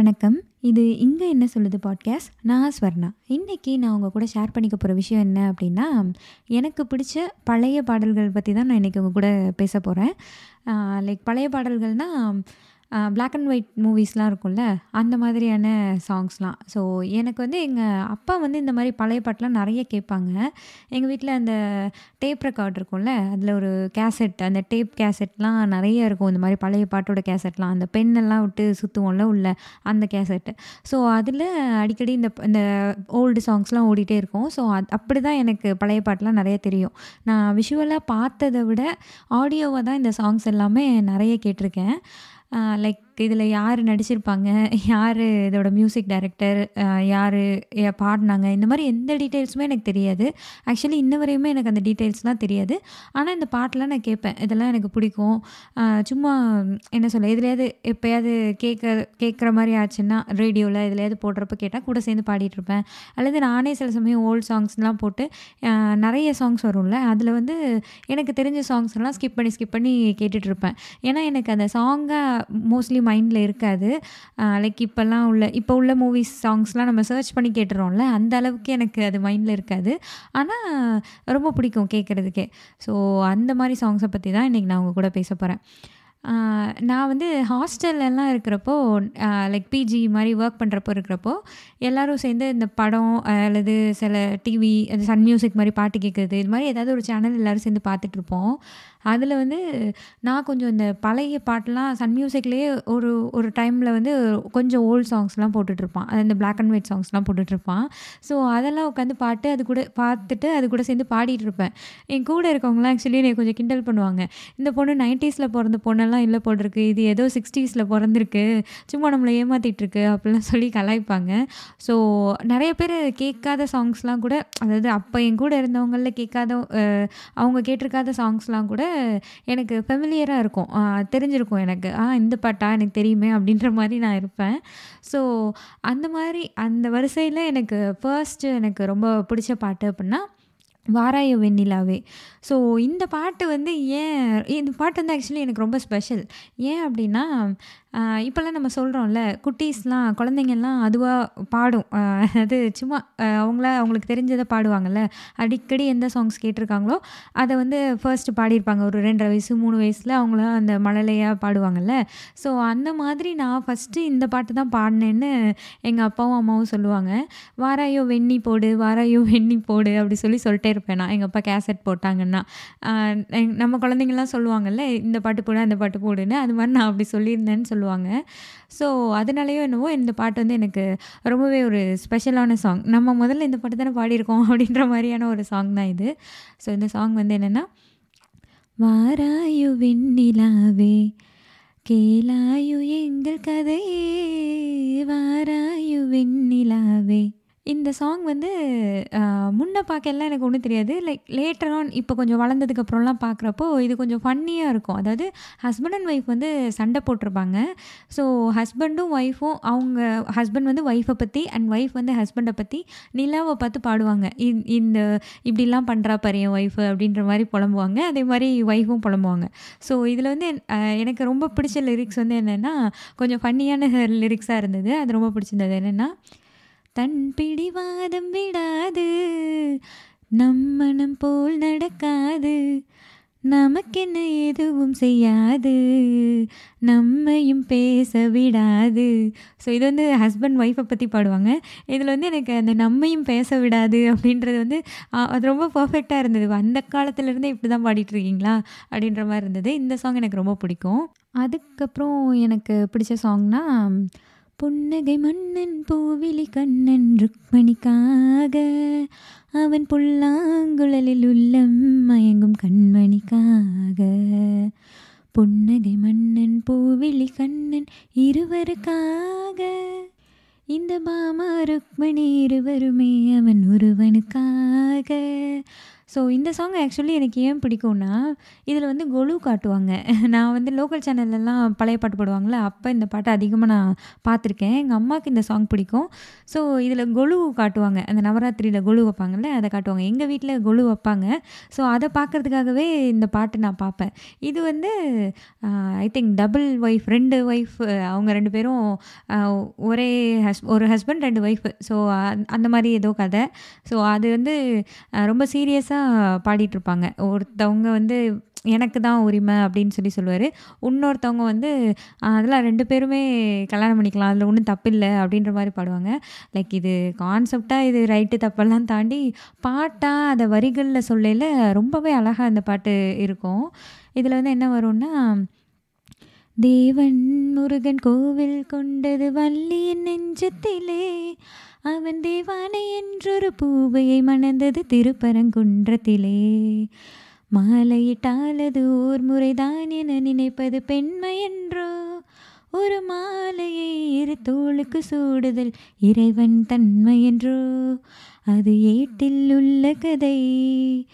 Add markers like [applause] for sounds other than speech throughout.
வணக்கம். இது இங்கே என்ன சொல்லுது" பாட்காஸ்ட். நான் ஸ்வர்ணா. இன்றைக்கி நான் உங்கள் கூட ஷேர் பண்ணிக்க போகிற விஷயம் என்ன அப்படின்னா எனக்கு பிடிச்ச பழைய பாடல்கள் பற்றி தான் நான் இன்றைக்கி உங்கள் கூட பேச போகிறேன் லைக் பழைய பாடல்கள்னால் பிளாக் அண்ட் ஒயிட் மூவிஸ்லாம் இருக்கும்ல, அந்த மாதிரியான சாங்ஸ்லாம். ஸோ எனக்கு வந்து எங்கள் அப்பா வந்து இந்த மாதிரி பழைய பாட்டெலாம் நிறைய கேட்பாங்க. எங்கள் வீட்டில் அந்த டேப் ரெக்கார்ட் இருக்கும்ல, அதில் ஒரு கேசெட் அந்த டேப் கேசெட்லாம் நிறைய இருக்கும். இந்த மாதிரி பழைய பாட்டோட கேசெட்லாம். அந்த பெண்ணெல்லாம் விட்டு சுற்றுவோம்ல உள்ள, அந்த கேசெட்டு. ஸோ அதில் அடிக்கடி இந்த இந்த ஓல்டு சாங்ஸ்லாம் ஓடிட்டே இருக்கும். ஸோ அத் அப்படிதான் எனக்கு பழைய பாட்டெலாம் நிறைய தெரியும். நான் விஷுவலாக பார்த்தத விட, ஆடியோவாக தான் இந்த சாங்ஸ் எல்லாமே நிறைய கேட்டிருக்கேன் அ லைக் இதில் யார் நடிச்சிருப்பாங்க, யார் இதோட மியூசிக் டைரக்டர், யார் பாடினாங்க இந்த மாதிரி எந்த டீட்டெயில்ஸுமே எனக்கு தெரியாது. ஆக்சுவலி இன்ன வரையுமே எனக்கு அந்த டீட்டெயில்ஸ்லாம் தெரியாது. ஆனால் இந்த பாட்டெலாம் நான் கேட்பேன். இதெல்லாம் எனக்கு பிடிக்கும். சும்மா என்ன சொல்ல, எதுலயாவது எப்போயாவது கேட்க கேட்குற மாதிரி ஆச்சுன்னா, ரேடியோவில் எதுலயாவது போடுறப்ப கேட்டால் கூட சேர்ந்து பாடிட்டுருப்பேன். அல்லது நானே சில சமயம் ஓல்ட் சாங்ஸ்லாம் போட்டு, நிறைய சாங்ஸ் வரும்ல, அதில் வந்து எனக்கு தெரிஞ்ச சாங்ஸ்லாம் ஸ்கிப் பண்ணி ஸ்கிப் பண்ணி கேட்டுட்ருப்பேன் ஏன்னா எனக்கு அந்த சாங்கா மோஸ்ட்லி மைண்டில் இருக்காது. லைக் இப்போல்லாம் உள்ள இப்போ உள்ள மூவிஸ் சாங்ஸ்லாம் நம்ம சர்ச் பண்ணி கேட்டுறோம்ல, அந்த அளவுக்கு எனக்கு அது மைண்டில் இருக்காது. ஆனால் ரொம்ப பிடிக்கும் கேட்குறதுக்கே ஸோ அந்த மாதிரி சாங்ஸை பற்றி தான் இன்னைக்கு நான் உங்கள் கூட பேச போகிறேன் நான் வந்து ஹாஸ்டல்லலாம் இருக்கிறப்போ, லைக் பிஜி மாதிரி ஒர்க் பண்ணுறப்போ இருக்கிறப்போ, எல்லோரும் சேர்ந்து இந்த படம் அல்லது சில டிவி, அது சன் மியூசிக் மாதிரி பாட்டு கேட்குறது இது மாதிரி ஏதாவது ஒரு சேனல் எல்லோரும் சேர்ந்து பார்த்துட்ருப்போம் அதில் வந்து நான் கொஞ்சம் இந்த பழைய பாட்டுலாம் சன் மியூசிக்லேயே ஒரு ஒரு டைமில் வந்து கொஞ்சம் ஓல்ட் சாங்ஸ்லாம் போட்டுட்ருப்பான். அது இந்த பிளாக் அண்ட் ஒயிட் சாங்ஸ்லாம் போட்டுட்ருப்பான். ஸோ அதெல்லாம் உட்காந்து பாட்டு அது கூட பார்த்துட்டு, அது கூட சேர்ந்து பாடிட்டுருப்பேன். என் கூட இருக்கவங்களாம் ஆக்சுவலி என்னை கொஞ்சம் கிண்டல் பண்ணுவாங்க. "இந்த பொண்ணு நைன்ட்டீஸில் பிறந்த பொண்ணெல்லாம் இல்லை போட்டிருக்கு இது ஏதோ சிக்ஸ்டீஸில் பிறந்திருக்கு சும்மா நம்மள ஏமாற்றிட்டுருக்கு அப்படிலாம் சொல்லி கலாய்ப்பாங்க. ஸோ நிறைய பேர் கேட்காத சாங்ஸ்லாம் கூட அதாவது அப்போ என் கூட இருந்தவங்களில் கேட்காத அவங்க கேட்டிருக்காத சாங்ஸ்லாம் கூட எனக்கு ஃபெமிலியராக இருக்கும். தெரிஞ்சிருக்கும் எனக்கு. "ஆ இந்த பாட்டா? எனக்கு தெரியுமே" அப்படின்ற மாதிரி நான் இருப்பேன். ஸோ அந்த மாதிரி அந்த வரிசையில் எனக்கு ஃபர்ஸ்ட்டு எனக்கு ரொம்ப பிடிச்ச பாட்டு அப்படின்னா வாராய வெண்ணிலாவே". ஸோ இந்த பாட்டு வந்து ஏன் இந்த பாட்டு வந்து ஆக்சுவலி எனக்கு ரொம்ப ஸ்பெஷல். ஏன் அப்படின்னா, இப்போல்லாம் நம்ம சொல்கிறோம்ல குட்டீஸ்லாம் குழந்தைங்கள்லாம் அதுவாக பாடும். அது சும்மா அவங்கள அவங்களா அவங்களுக்கு தெரிஞ்சதை பாடுவாங்கல்ல. அடிக்கடி எந்த சாங்ஸ் கேட்டிருக்காங்களோ அதை வந்து ஃபர்ஸ்ட்டு பாடியிருப்பாங்க. ஒரு 2 1/2 வயசு, மூணு வயசில் அவங்களாம் அந்த மழலையாக பாடுவாங்கல்ல. ஸோ அந்த மாதிரி நான் ஃபஸ்ட்டு இந்த பாட்டு தான் பாடினேன்னு எங்கள் அப்பாவும், அம்மாவும் சொல்லுவாங்க. "வாராயோ வெண்ணி போடு, வாராயோ வெண்ணி போடு" அப்படி சொல்லி சொல்லிட்டே இருப்பேன் நான். எங்கள் அப்பா கேசெட் போட்டாங்கன்னா. எங் நம்ம குழந்தைங்கள்லாம் சொல்லுவாங்கல்ல, "இந்த பாட்டு போடு, அந்த பாட்டு போடுன்னு" அது மாதிரி நான் அப்படி சொல்லியிருந்தேன்னு சொல்லுவாங்க. ஸோ அதனாலயோ என்னவோ இந்த பாட்டு வந்து எனக்கு ரொம்பவே ஒரு ஸ்பெஷலான சாங். நம்ம முதல்ல இந்த பாட்டு தானே பாடியிருக்கோம் அப்படின்ற மாதிரியான ஒரு சாங் தான் இது. ஸோ இந்த சாங் வந்து என்னன்னா, வாராயு வெண்ணிலாவே கேளாயு எங்கள் கதையே வாராயு வெண்ணிலாவே" இந்த சாங் வந்து முன்னே பார்க்கலாம் எனக்கு ஒன்றும் தெரியாது. லைக் லேட்டர் ஆன் இப்போ கொஞ்சம் வளர்ந்ததுக்கு அப்புறம்லாம் பார்க்குறப்போ, இது கொஞ்சம் ஃபன்னியாக இருக்கும். அதாவது ஹஸ்பண்ட் அண்ட் ஒய்ஃப் வந்து சண்டை போட்டிருப்பாங்க ஸோ ஹஸ்பண்டும், ஒய்ஃபும் அவங்க ஹஸ்பண்ட் வந்து ஒய்ஃபை பற்றி அண்ட் ஒய்ஃப் வந்து ஹஸ்பண்டை பற்றி நிலாவை பார்த்து பாடுவாங்க. இந் இந்த "இப்படிலாம் பண்ணுறா பாரு என் ஒய்ஃபு" அப்படின்ற மாதிரி புலம்புவாங்க. அதே மாதிரி ஒய்ஃபும் புலம்புவாங்க. ஸோ இதில் வந்து எனக்கு ரொம்ப பிடிச்ச லிரிக்ஸ் வந்து என்னென்னா கொஞ்சம் ஃபன்னியான லிரிக்ஸாக இருந்தது. அது ரொம்ப பிடிச்சிருந்தது. என்னென்னா "தன் பிடிவாதம் விடாது, நம்மனம் போல் நடக்காது, நமக்கென்ன எதுவும் செய்யாது, நம்மையும் பேச விடாது" ஸோ இது வந்து ஹஸ்பண்ட் ஒய்ஃபை பற்றி பாடுவாங்க. இதில் வந்து எனக்கு அந்த "நம்மையும் பேச விடாது" அப்படின்றது வந்து அது ரொம்ப பர்ஃபெக்டாக இருந்தது. அந்த காலத்துலேருந்தே இப்படி தான் பாடிட்டுருக்கீங்களா? அப்படின்ற மாதிரி இருந்தது. இந்த சாங் எனக்கு ரொம்ப பிடிக்கும். அதுக்கப்புறம் எனக்கு பிடிச்ச சாங்னா, "புன்னகை மன்னன் பூவிலி கண்ணன் ருக்மணிக்காக, அவன் புல்லாங்குழலில் உள்ளம் மயங்கும் கண்மணிக்காக, புன்னகை மன்னன் பூவிழி கண்ணன் இருவருக்காக, இந்த பாமா ருக்மணி இருவருமே அவன் ஒருவனுக்காக" ஸோ இந்த சாங் ஆக்சுவலி எனக்கு ஏன் பிடிக்கும்னா இதில் வந்து கொலு காட்டுவாங்க. [laughs] நான் வந்து லோக்கல் சேனல்லலாம் பழைய பாட்டு போடுவாங்களே அப்போ இந்த பாட்டை அதிகமாக நான் பார்த்துருக்கேன். எங்கள் அம்மாவுக்கு இந்த சாங் பிடிக்கும். ஸோ இதில் கொலு காட்டுவாங்க. அந்த நவராத்திரியில் கொலு வைப்பாங்கல்ல அதை காட்டுவாங்க. எங்கள் வீட்டில் கொலு வைப்பாங்க. ஸோ அதை பார்க்குறதுக்காகவே இந்த பாட்டு நான் பார்ப்பேன். இது வந்து ஐ திங்க் டபுள் ஒய்ஃப் ரெண்டு ஒய்ஃப் அவங்க ரெண்டு பேரும் ஒரே ஹஸ் ஒரு ஹஸ்பண்ட் ரெண்டு ஒய்ஃப் ஸோ அந்த மாதிரி ஏதோ கதை. ஸோ அது வந்து ரொம்ப சீரியஸாக பாடிட்டுருப்பாங்க. ஒருத்தவங்க வந்து எனக்கு தான் உரிமை அப்படின்னு சொல்லி சொல்லுவார். இன்னொருத்தவங்க வந்து அதெல்லாம் ரெண்டு பேருமே கல்யாணம் பண்ணிக்கலாம். அதில் ஒன்றும் தப்பில்லை அப்படின்ற மாதிரி பாடுவாங்க. லைக் இது கான்செப்டாக இது ரைட்டு தப்பெல்லாம் தாண்டி பாட்டாக அதை வரிகளில் சொல்லையில் ரொம்பவே அழகாக அந்த பாட்டு இருக்கும். இதில் வந்து என்ன வரும்னா தேவன் முருகன் கோவில் கொண்டது வள்ளியின் நெஞ்சத்திலே அவன் தேவானை என்றொரு பூவையை மணந்தது திருப்பரங்குன்றத்திலே. மாலையிட்டாலது ஓர் முறைதான் என நினைப்பது பெண்மை என்றோ? ஒரு மாலையை இரு தோளுக்கு சூடுதல் இறைவன் தன்மை என்றோ? அது ஏட்டில் உள்ள கதை.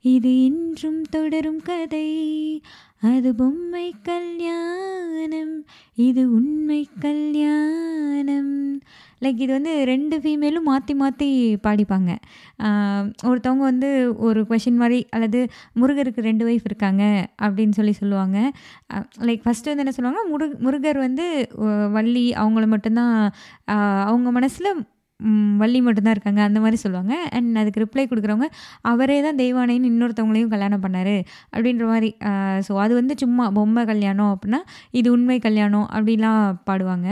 இது இன்றும் தொடரும் கதை. அது பொம்மை கல்யாணம். இது உண்மை கல்யாணம். லைக் இது வந்து ரெண்டு ஃபீமேலும் மாற்றி மாற்றி பாடிப்பாங்க. ஒருத்தவங்க வந்து ஒரு கொஷின் மாதிரி அல்லது முருகருக்கு ரெண்டு ஒய்ஃப் இருக்காங்க அப்படின்னு சொல்லி சொல்லுவாங்க. லைக் ஃபஸ்ட்டு வந்து என்ன சொல்லுவாங்கன்னா முருக முருகர் வந்து வள்ளி அவங்கள மட்டும்தான் அவங்க மனசில் வள்ளி மட்டும்தான் இருக்காங்க. அந்த மாதிரி சொல்லுவாங்க. அண்ட் அதுக்கு ரிப்ளை கொடுக்குறவங்க அவரே தான் தெய்வானைன்னு இன்னொருத்தவங்களையும் கல்யாணம் பண்ணார் அப்படின்ற மாதிரி ஸோ அது வந்து சும்மா பொம்மை கல்யாணம் அப்படின்னா இது உண்மை கல்யாணம் அப்படிலாம் பாடுவாங்க.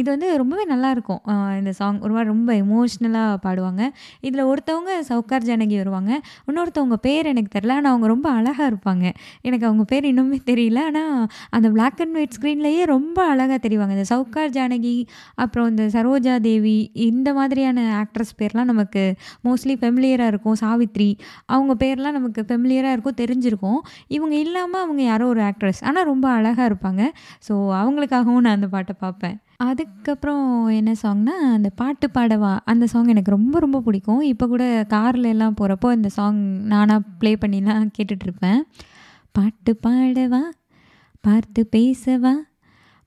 இது வந்து ரொம்பவே நல்லாயிருக்கும் இந்த சாங் ஒரு மாதிரி ரொம்ப எமோஷ்னலாக பாடுவாங்க. இதில் ஒருத்தவங்க சவுக்கார் ஜானகி வருவாங்க. இன்னொருத்தவங்க பேர் எனக்கு தெரில ஆனால் அவங்க ரொம்ப அழகாக இருப்பாங்க. எனக்கு அவங்க பேர் இன்னுமே தெரியல. ஆனால் அந்த பிளாக் அண்ட் ஒயிட் ஸ்க்ரீன்லேயே ரொம்ப அழகாக தெரிவாங்க. இந்த சவுக்கார் ஜானகி அப்புறம் இந்த சரோஜா தேவி இந்த மாதிரி மாதிரியான ஆக்ட்ரஸ் பேர்லாம் நமக்கு மோஸ்ட்லி ஃபெமிலியராக இருக்கும். சாவித்ரி அவங்க பேர்லாம் நமக்கு ஃபெமிலியராக இருக்கும் தெரிஞ்சிருக்கும். இவங்க இல்லாமல் அவங்க யாரோ ஒரு ஆக்ட்ரஸ் ஆனால் ரொம்ப அழகாக இருப்பாங்க. ஸோ அவங்களுக்காகவும் நான் அந்த பாட்டை பார்ப்பேன். அதுக்கப்புறம் என்ன சாங்னா அந்த பாட்டு பாடவா அந்த சாங் எனக்கு ரொம்ப ரொம்ப பிடிக்கும். இப்போ கூட காரில் எல்லாம் போகிறப்போ இந்த சாங் நானாக ப்ளே பண்ணிலாம் கேட்டுட்ருப்பேன் பாட்டு பாடவா பார்த்து பேசவா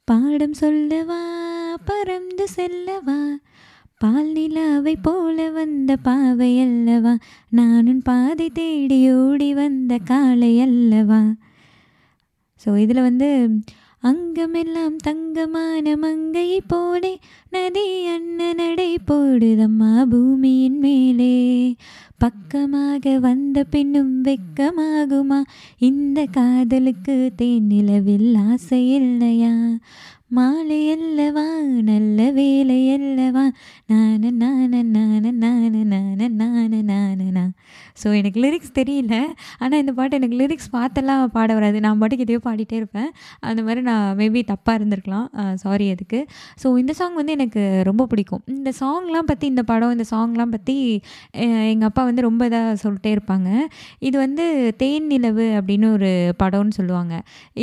பாடம் சொல்லவா பறந்து செல்லவா பால் நிலாவை போல வந்த பாவை அல்லவா? நானும் பாதை தேடி ஓடி வந்த காளை அல்லவா? ஸோ இதில் வந்து அங்கமெல்லாம் தங்கமான மங்கை போலே நதி அண்ண நடை போடுதம்மா பூமியின் மேலே. பக்கமாக வந்த பின்னும் வெக்கமாகுமா? இந்த காதலுக்கு தேனிலவில் ஆசை இல்லையா? மாலை அல்லவா நல்ல வேலை அல்லவா? நான நான நான நான நான நான நான ஸோ எனக்கு லிரிக்ஸ் தெரியல. ஆனால் இந்த பாட்டு எனக்கு லிரிக்ஸ் பார்த்தெல்லாம் பாட வராது. நான் பாட்டுக்கு எதையோ பாடிட்டே இருப்பேன். அந்த மாதிரி நான் மேபி தப்பாக இருந்திருக்கலாம். சாரி அதுக்கு. ஸோ இந்த சாங் வந்து எனக்கு ரொம்ப பிடிக்கும். இந்த சாங்லாம் பற்றி இந்த படம் இந்த சாங்லாம் பற்றி எங்கள் அப்பா வந்து ரொம்ப இதாக சொல்லிட்டே இருப்பாங்க. இது வந்து தேன் நிலவு அப்படின்னு ஒரு படம்னு சொல்லுவாங்க.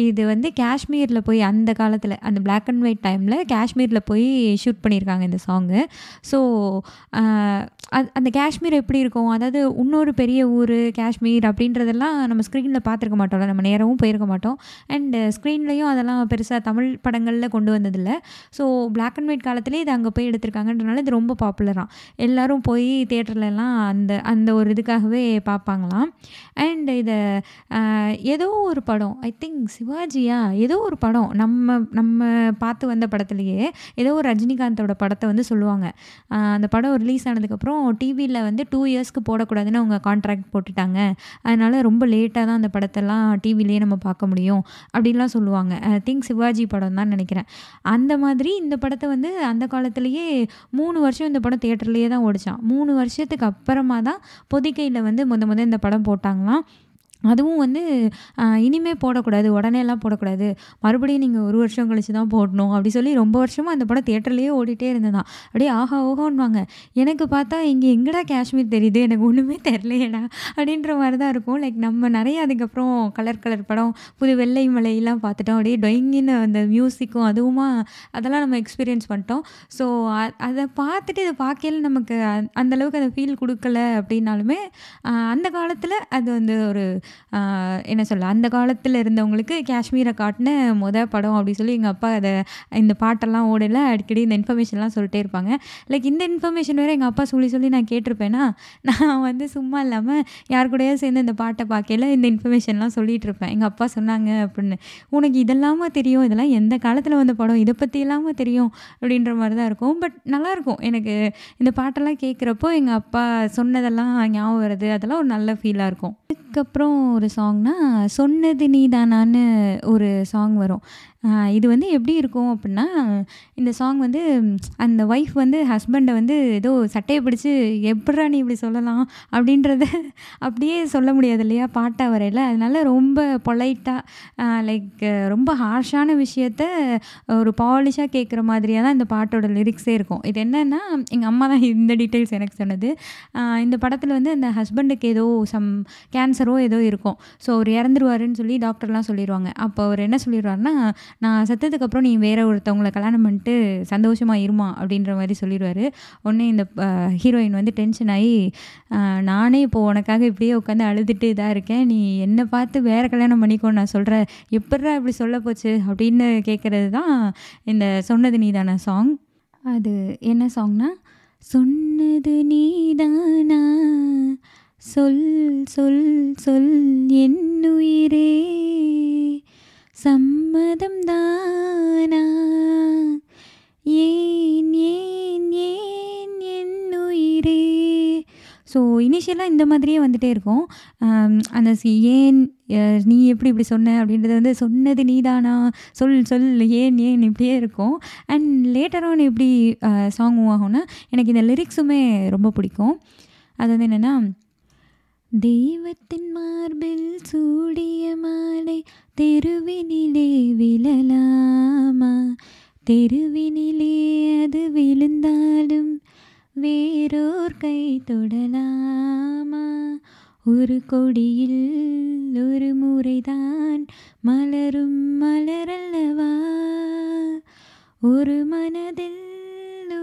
இது வந்து காஷ்மீரில் போய் அந்த காலத்தில் அந்த பிளாக் அண்ட் ஒயிட் டைமில் காஷ்மீரில் போய் ஷூட் பண்ணியிருக்காங்க இந்த சாங்கு ஸோ அந்த காஷ்மீர் எப்படி இருக்கும்? அதாவது இன்னொரு பெரிய ஊர் காஷ்மீர் அப்படின்றதெல்லாம் நம்ம ஸ்க்ரீனில் பார்த்துருக்க மாட்டோம்ல. நம்ம நேரமும் போயிருக்க மாட்டோம். அண்ட் ஸ்க்ரீன்லேயும் அதெல்லாம் பெருசாக தமிழ் படங்களில் கொண்டு வந்ததில்லை. ஸோ பிளாக் அண்ட் ஒயிட் காலத்துலேயே இது அங்கே போய் எடுத்திருக்காங்கன்றனால இது ரொம்ப பாப்புலராக எல்லாரும் போய் தேட்டர்லலாம் அந்த அந்த ஒரு இதுக்காகவே பார்ப்பாங்களாம். அண்ட் இதை ஏதோ ஒரு படம் ஐ திங்க் சிவாஜியா ஏதோ ஒரு படம் நம்ம நம்ம பார்த்து வந்த படத்துலேயே ஏதோ ஒரு ரஜினிகாந்தோட படத்தை வந்து சொல்லுவாங்க. அந்த படம் ரிலீஸ் ஆனதுக்கப்புறம் டிவியில் வந்து டூ இயர்ஸ்க்கு போடக்கூடாதுன்னு அவங்க கான்ட்ராக்ட் போட்டுட்டாங்க. அதனால் ரொம்ப லேட்டாக தான் அந்த படத்தெல்லாம் டிவிலேயே நம்ம பார்க்க முடியும் அப்படின்லாம் சொல்லுவாங்க. ஐ திங்க் சிவாஜி படம் தான் நினைக்கிறேன். அந்த மாதிரி இந்த படத்தை வந்து அந்த காலத்துலேயே மூணு வருஷம் இந்த படம் தேட்டர்லேயே தான் ஓடிச்சான். மூணு வருஷத்துக்கு அப்புறமா தான் பொதிக்கையில் வந்து முத முத இந்த படம் போட்டாங்களாம். அதுவும் வந்து இனிமேல் இனிமே போடக்கூடாது. உடனேலாம் போடக்கூடாது. மறுபடியும் நீங்கள் ஒரு வருஷம் கழித்து தான் போடணும். அப்படி சொல்லி ரொம்ப வருஷமாக அந்த படம் தேட்டர்லேயே ஓடிட்டே இருந்ததான் அப்படியே ஆஹா! ஓஹோன்வாங்க எனக்கு பார்த்தா இங்கே எங்கடா காஷ்மீர் தெரியுது? எனக்கு ஒன்றுமே தெரிலையடா அப்படின்ற மாதிரி தான் இருக்கும். லைக் நம்ம நிறைய அதுக்கப்புறம் கலர் கலர் படம், புது வெள்ளை மலையெல்லாம் பார்த்துட்டோம். அப்படியே டொயிங்கின்னு அந்த மியூசிக்கும் அதுவுமா அதெல்லாம் நம்ம எக்ஸ்பீரியன்ஸ் பண்ணிட்டோம். ஸோ அதை பார்த்துட்டு இதை பார்க்கையில நமக்கு அந் அந்த அளவுக்கு ஃபீல் கொடுக்கல அப்படின்னாலுமே, அந்த காலத்தில் அது வந்து ஒரு என்ன சொல்ல, அந்த காலத்தில் இருந்தவங்களுக்கு காஷ்மீரை காட்டின மொதல் படம் அப்படி சொல்லி எங்கள் அப்பா அதை இந்த பாட்டெல்லாம் ஓடல அடிக்கடி இந்த இன்ஃபர்மேஷன்லாம் சொல்லிட்டே இருப்பாங்க. லைக் இந்த இன்ஃபர்மேஷன் வேறு எங்கள் அப்பா சொல்லி சொல்லி நான் கேட்டிருப்பேன்னா நான் வந்து சும்மா இல்லாமல் யார் கூடயாவது சேர்ந்து இந்த பாட்டை பார்க்கையில இந்த இன்ஃபர்மேஷன்லாம் சொல்லிகிட்டு இருப்பேன். எங்கள் அப்பா சொன்னாங்க அப்படின்னு. "உனக்கு இதெல்லாமா தெரியும்? இதெல்லாம் எந்த காலத்தில் வந்த படம்? இதை பற்றி இல்லாமல் தெரியும்?" அப்படின்ற மாதிரி தான் இருக்கும். பட் நல்லாயிருக்கும். எனக்கு இந்த பாட்டெல்லாம் கேட்குறப்போ எங்கள் அப்பா சொன்னதெல்லாம் ஞாபகம் வருது. அதெல்லாம் ஒரு நல்ல ஃபீலாக இருக்கும். அதுக்கப்புறம் ஒரு சாங்னா, "சொன்னது நீதானான்னு" ஒரு சாங் வரும். இது வந்து எப்படி இருக்கும் அப்படின்னா, இந்த சாங் வந்து அந்த ஒய்ஃப் வந்து ஹஸ்பண்டை வந்து ஏதோ சட்டையை பிடிச்சு, எப்படா நீ இப்படி சொல்லலாம்?" அப்படின்றத அப்படியே சொல்ல முடியாது இல்லையா? பாட்டாக வரையில் அதனால ரொம்ப பொலைட்டாக லைக் ரொம்ப ஹார்ஷான விஷயத்த ஒரு பாலிஷாக கேட்குற மாதிரியாக தான் இந்த பாட்டோட லிரிக்ஸே இருக்கும். இது என்னென்னா எங்கள் அம்மா தான் இந்த டீட்டெயில்ஸ் எனக்கு சொன்னது. இந்த படத்தில் வந்து அந்த ஹஸ்பண்டுக்கு ஏதோ சம் கேன்சர் ஏதோ இருக்கும். ஸோ அவர் இறந்துருவாருன்னு சொல்லி டாக்டர்லாம் சொல்லிடுவாங்க அப்போ அவர் என்ன சொல்லிடுவாருன்னா "நான் செத்ததுக்கப்புறம் நீ வேற ஒருத்தவங்கள கல்யாணம் பண்ணிட்டு சந்தோஷமாக இருமா" அப்படின்ற மாதிரி சொல்லிடுவாரு உடனே இந்த ஹீரோயின் வந்து டென்ஷன் ஆகி நானே இப்போது உனக்காக இப்படியே உட்காந்து அழுதுட்டு இதாக இருக்கேன். நீ என்னை பார்த்து வேற கல்யாணம் பண்ணிக்கோ நான் சொல்கிறேன் எப்படா இப்படி சொல்ல போச்சு?" அப்படின்னு கேட்குறது தான் இந்த "சொன்னது நீதான சாங். அது என்ன சாங்னா, "சொன்னது நீதானா சொல் சொல் சொல் என்னுயிரே சம்மதம் தானா ஏன் ஏன் ஏன் என்னுயிரே" ஸோ இனிஷியலாக இந்த மாதிரியே வந்துகிட்டே இருக்கும். அந்த சி "ஏன் நீ எப்படி இப்படி சொன்ன?" அப்படின்றது வந்து "சொன்னது நீதானா சொல் சொல் ஏன் ஏன்" இப்படியே இருக்கும். அண்ட் லேட்டர் ஆன் எப்படி சாங் ஆகும்னா, எனக்கு இந்த லிரிக்ஸுமே ரொம்ப பிடிக்கும். அது வந்து என்னென்னா "தெய்வத்தின் மார்பில் சூடிய மாலை தெருவினிலே விழலாமா? தெருவினிலே அது விழுந்தாலும் வேறோர் கை தொடலாமா? ஒரு கொடியில் ஒரு முறைதான் மலரும் மலரல்லவா? ஒரு மனதில்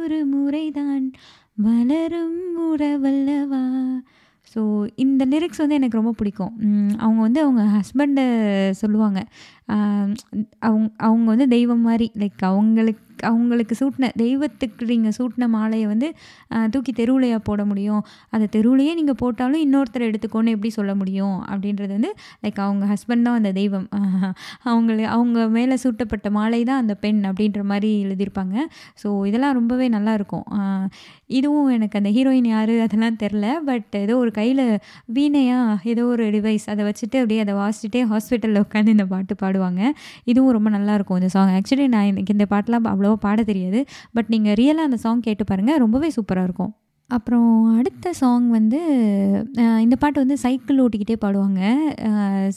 ஒரு முறைதான் வளரும் உறவல்லவா?" ஸோ இந்த லிரிக்ஸ் வந்து எனக்கு ரொம்ப பிடிக்கும். அவங்க வந்து அவங்க ஹஸ்பண்டை சொல்லுவாங்க. அவங்க அவங்க வந்து தெய்வம் மாதிரி லைக் அவங்களுக்கு அவங்களுக்கு சூட்டின தெய்வத்துக்கு நீங்கள் சூட்டின மாலையை வந்து தூக்கி தெருவுலயா போட முடியும்? அதை தெருவுலயே நீங்கள் போட்டாலும் இன்னொருத்தர் எடுத்துக்கோன்னு எப்படி சொல்ல முடியும்? அப்படின்றது வந்து லைக் அவங்க ஹஸ்பண்ட் தான் அந்த தெய்வம். [laughs] அவங்கள அவங்க மேலே சூட்டப்பட்ட மாலை தான் அந்த பெண் அப்படின்ற மாதிரி எழுதியிருப்பாங்க. ஸோ இதெல்லாம் ரொம்பவே நல்லாயிருக்கும். இதுவும் எனக்கு அந்த ஹீரோயின் யார் அதெல்லாம் தெரில. பட் ஏதோ ஒரு கையில் வீணையாக ஏதோ ஒரு டிவைஸ் அதை வச்சுட்டு அப்படியே அதை வாசிச்சுட்டே ஹாஸ்பிட்டலில் உட்காந்து இந்த பாட்டு பாடுவாங்க. இதுவும் ரொம்ப நல்லாயிருக்கும் இந்த சாங். ஆக்சுவலி நான் எனக்கு இந்த அவ்வளோ அவ்வளவா பாட தெரியாது. பட் நீங்கள் ரியலாக அந்த சாங் கேட்டு பாருங்கள் ரொம்பவே சூப்பராக இருக்கும். அப்புறம் அடுத்த சாங் வந்து இந்த பாட்டு வந்து சைக்கிள் ஓட்டிக்கிட்டே பாடுவாங்க.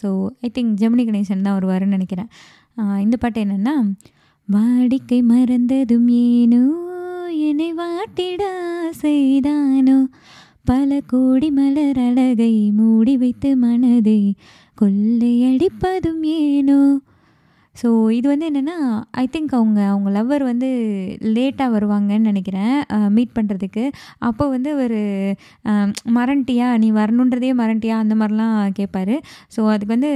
So I think Gemini Ganesan தான் வருவாருன்னு நினைக்கிறேன் இந்த பாட்டு என்னென்னா "வாடிக்கை மறந்ததும் ஏனோ என்னை வாட்டிட செய்தானோ பல கோடி மலர் அழகை மூடி வைத்து மனதை கொள்ளையடிப்பதும் ஏனோ" ஸோ இது வந்து என்னென்னா ஐ திங்க் அவங்க அவங்க லவ்வர் வந்து லேட்டாக வருவாங்கன்னு நினைக்கிறேன் மீட் பண்ணுறதுக்கு அப்போ வந்து அவர் மரண்டியா நீ வரணுன்றதே மரண்டியா அந்த மாதிரிலாம் கேட்பாரு. ஸோ அதுக்கு வந்து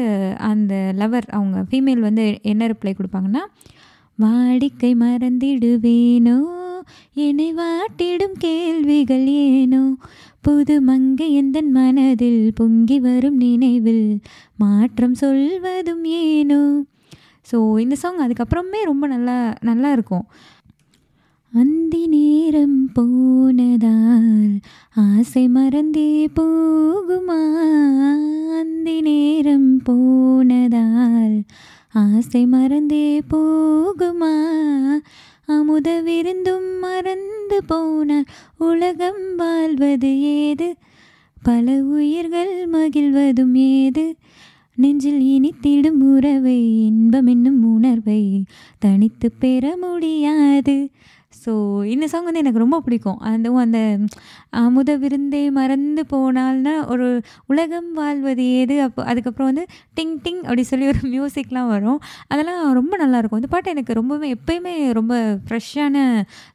அந்த லவ்வர் அவங்க ஃபீமேல் வந்து என்ன ரிப்ளை கொடுப்பாங்கன்னா "வாடிக்கை மறந்திடுவேனோ என்னை வாட்டிடும் கேள்விகள் ஏனோ புது மங்கை எந்தன் மனதில் பொங்கி வரும் நினைவில் மாற்றம் சொல்வதும் ஏனோ" ஸோ இந்த சாங் அதுக்கப்புறமே ரொம்ப நல்லா நல்லா இருக்கும். "அந்தி நேரம் போனதால் ஆசை மறந்தே போகுமா? அந்தி நேரம் போனதால் ஆசை மறந்தே போகுமா? அமுத விருந்தும் மறந்து போனால் உலகம் வாழ்வது ஏது? பல உயிர்கள் மகிழ்வதும் ஏது நெஞ்சில் இனித்திடும் உறவை இன்பம் என்னும் உணர்வை தனித்து பெற முடியாது. ஸோ இந்த சாங் வந்து எனக்கு ரொம்ப பிடிக்கும். அதுவும் அந்த அமுத விருந்தே மறந்து போனால்னா ஒரு உலகம் வாழ்வது ஏது? அப்போ அதுக்கப்புறம் வந்து டிங் டிங் அப்படி சொல்லி ஒரு மியூசிக்லாம் வரும். அதெல்லாம் ரொம்ப நல்லாயிருக்கும். இந்த பாட்டு எனக்கு ரொம்பவே எப்போயுமே ரொம்ப ஃப்ரெஷ்ஷான